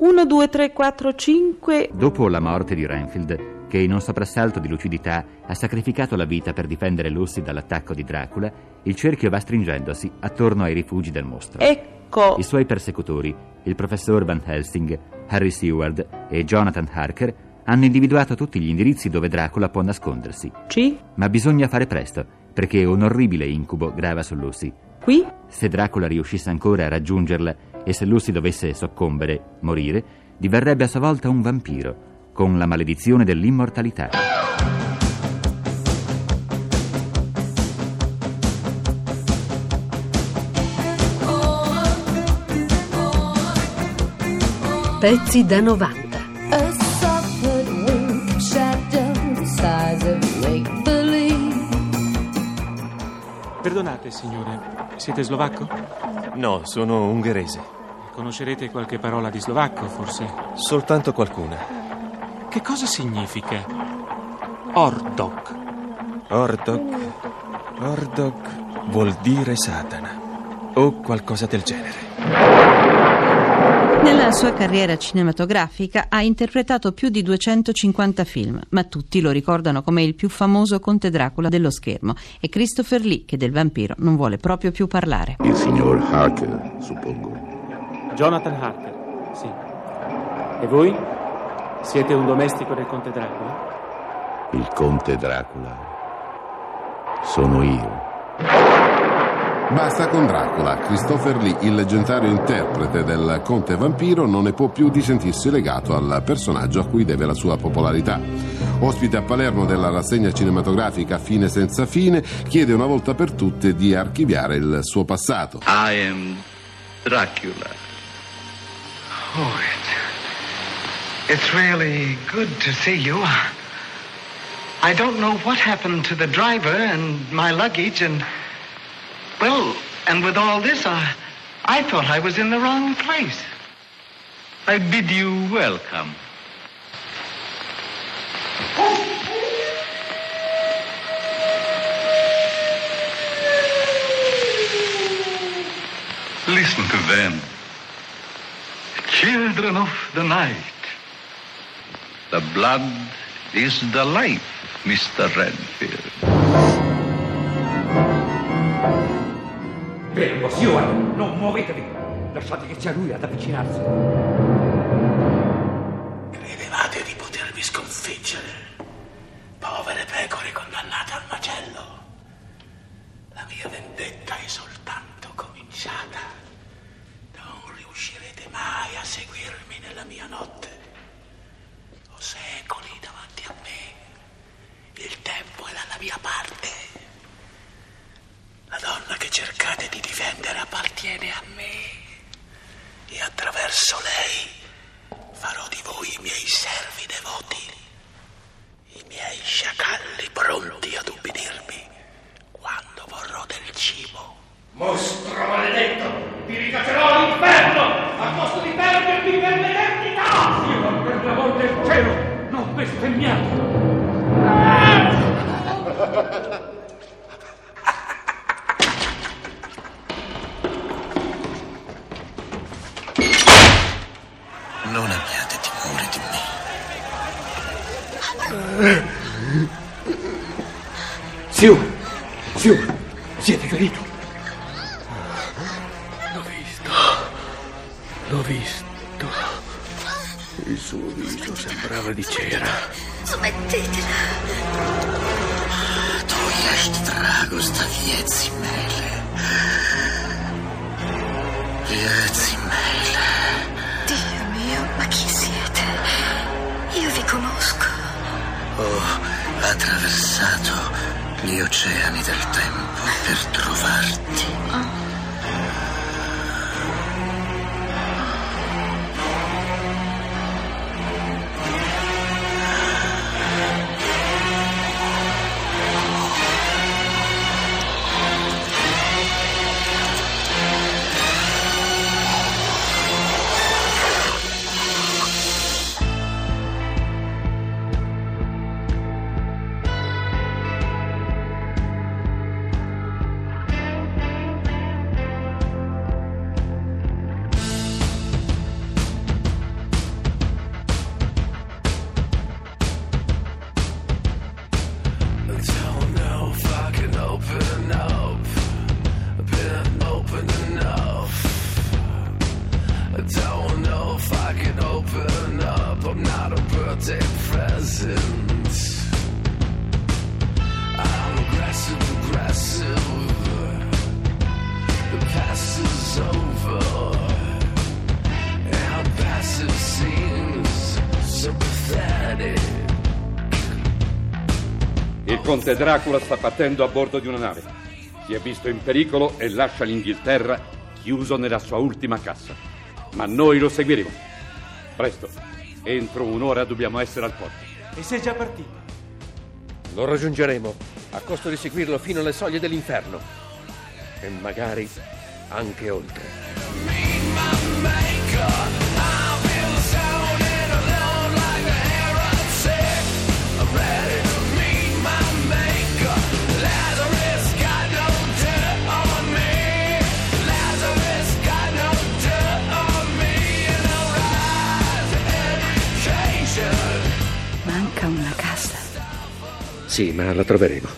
1, 2, 3, 4, 5. Dopo la morte di Renfield, che in un soprassalto di lucidità ha sacrificato la vita per difendere Lucy dall'attacco di Dracula, il cerchio va stringendosi attorno ai rifugi del mostro. Ecco. I suoi persecutori, il professor Van Helsing, Harry Seward e Jonathan Harker, hanno individuato tutti gli indirizzi dove Dracula può nascondersi. C. Ma bisogna fare presto, perché un orribile incubo grava su Lucy. Qui. Se Dracula riuscisse ancora a raggiungerla e se Lucy dovesse soccombere, morire, diverrebbe a sua volta un vampiro, con la maledizione dell'immortalità. Pezzi da 90. A soft wing shadow the size of make-believe. Perdonate, signore, siete slovacco? No, sono ungherese. Conoscerete qualche parola di slovacco, forse? Soltanto qualcuna. Che cosa significa Ordog? Ordog. Ordog vuol dire Satana. O qualcosa del genere. Nella sua carriera cinematografica ha interpretato più di 250 film, ma tutti lo ricordano come il più famoso conte Dracula dello schermo e Christopher Lee, che del vampiro non vuole proprio più parlare. Il signor Harker, suppongo. Jonathan Harker, sì. E voi? Siete un domestico del conte Dracula? Il conte Dracula. Sono io. Basta con Dracula. Christopher Lee, il leggendario interprete del conte vampiro, non ne può più di sentirsi legato al personaggio a cui deve la sua popolarità. Ospite a Palermo della rassegna cinematografica Fine senza fine, chiede una volta per tutte di archiviare il suo passato. I am Dracula. Oh, it, it's really good to see you. I don't know what happened to the driver and my luggage and. Well, and with all this, I, I thought I was in the wrong place. I bid you welcome. Listen to them. Children of the night. The blood is the life, Mr. Redfield. Fermo, Stewart! Non muovetevi! Lasciate che sia lui ad avvicinarsi. Credevate di potervi sconfiggere, cercate di difendere appartiene a me. E attraverso lei farò di voi i miei servi devoti, i miei sciacalli pronti ad ubbidirmi quando vorrò del cibo. Mostro maledetto! Ti ricaccerò all'inferno! A costo di perderti per l'eternità! Io, per l'amor del cielo, non bestemmiate! Timore di me. Siu! Siu! Siete ferito? L'ho visto. L'ho visto. Il suo viso sembrava di cera. Smettetela. Tu ješt drago sta vjeci mele. Vjeci mele. Ho attraversato gli oceani del tempo per trovarti. I'm not a birthday present. I'm aggressive, aggressive. The past is over. Our passive seems so pathetic. Il conte Dracula sta partendo a bordo di una nave. Si è visto in pericolo e lascia l'Inghilterra chiuso nella sua ultima cassa. Ma noi lo seguiremo. Presto. Entro un'ora dobbiamo essere al porto. E sei già partito? Lo raggiungeremo, a costo di seguirlo fino alle soglie dell'inferno. E magari anche oltre. Manca una cassa. Sì, ma la troveremo.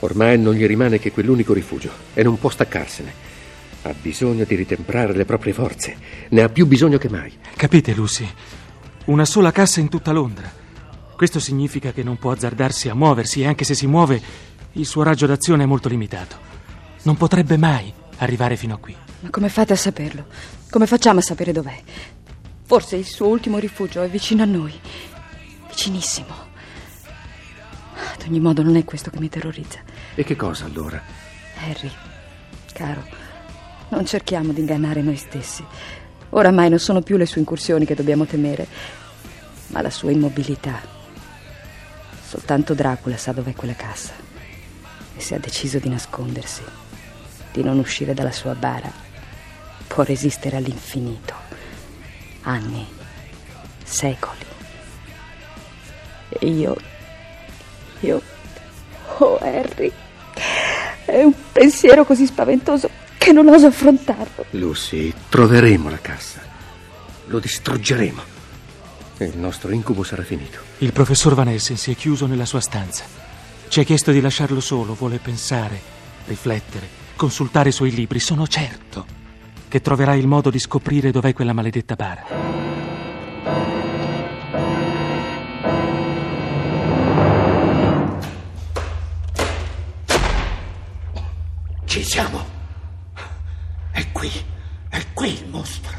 Ormai non gli rimane che quell'unico rifugio e non può staccarsene. Ha bisogno di ritemprare le proprie forze. Ne ha più bisogno che mai. Capite, Lucy? Una sola cassa in tutta Londra. Questo significa che non può azzardarsi a muoversi e anche se si muove, il suo raggio d'azione è molto limitato. Non potrebbe mai arrivare fino a qui. Ma come fate a saperlo? Come facciamo a sapere dov'è? Forse il suo ultimo rifugio è vicino a noi. Vicinissimo. Ad ogni modo non è questo che mi terrorizza. E che cosa allora? Harry, caro, non cerchiamo di ingannare noi stessi. Oramai non sono più le sue incursioni che dobbiamo temere, ma la sua immobilità. Soltanto Dracula sa dov'è quella cassa. E se ha deciso di nascondersi, di non uscire dalla sua bara, può resistere all'infinito. Anni, secoli. E io. Io. Oh, Harry. È un pensiero così spaventoso che non oso affrontarlo. Lucy, troveremo la cassa. Lo distruggeremo. E il nostro incubo sarà finito. Il professor Van Essen si è chiuso nella sua stanza. Ci ha chiesto di lasciarlo solo, vuole pensare, riflettere, consultare i suoi libri. Sono certo che troverà il modo di scoprire dov'è quella maledetta bara. Ci siamo. È qui, è qui il mostro,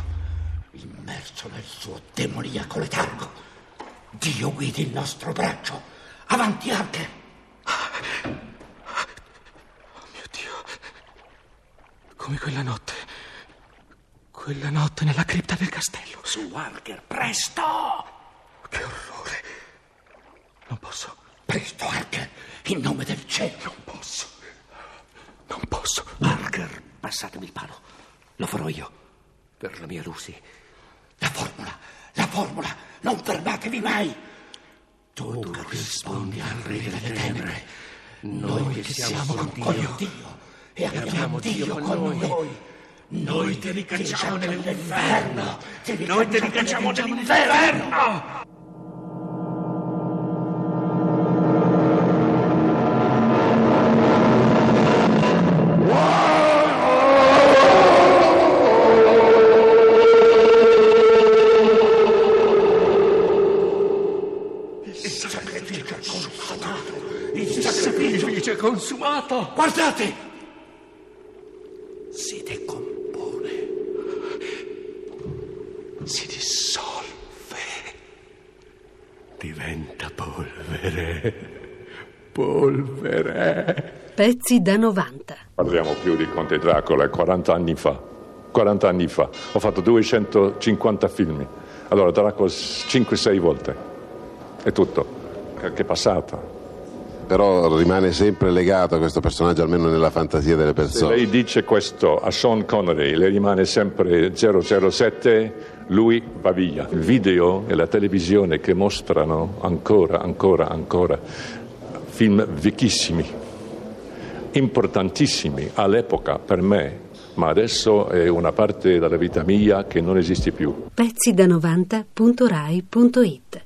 immerso nel suo demoniaco letargo. Dio guidi il nostro braccio. Avanti anche. Come quella notte. Quella notte nella cripta del castello. Su, Harker, presto! Che orrore. Non posso. Presto, Harker, in nome del cielo. Non posso. Passatemi il palo. Lo farò io. Per la mia Lucy. La formula, la formula. Non fermatevi mai. Tu, tu rispondi al re delle tenebre. Noi che siamo con Dio. Dio e abbiamo Dio con noi. Noi ti ricacciamo nell'inferno. Noi ti ricacciamo nell'inferno. Sacrificio è consumato. Guardate! Si decompone. Si dissolve. Diventa polvere. Polvere. Pezzi da 90. Parliamo più di Conte Dracula, 40 anni fa. 40 anni fa. Ho fatto 250 film. Allora Dracula 5-6 volte. È tutto. Che è passato. Però rimane sempre legato a questo personaggio, almeno nella fantasia delle Se persone. lei dice questo a Sean Connery, le rimane sempre 007, lui va via. Il video e la televisione che mostrano ancora, ancora, ancora film vecchissimi, importantissimi all'epoca per me, ma adesso è una parte della vita mia che non esiste più. Pezzi da 90.rai.it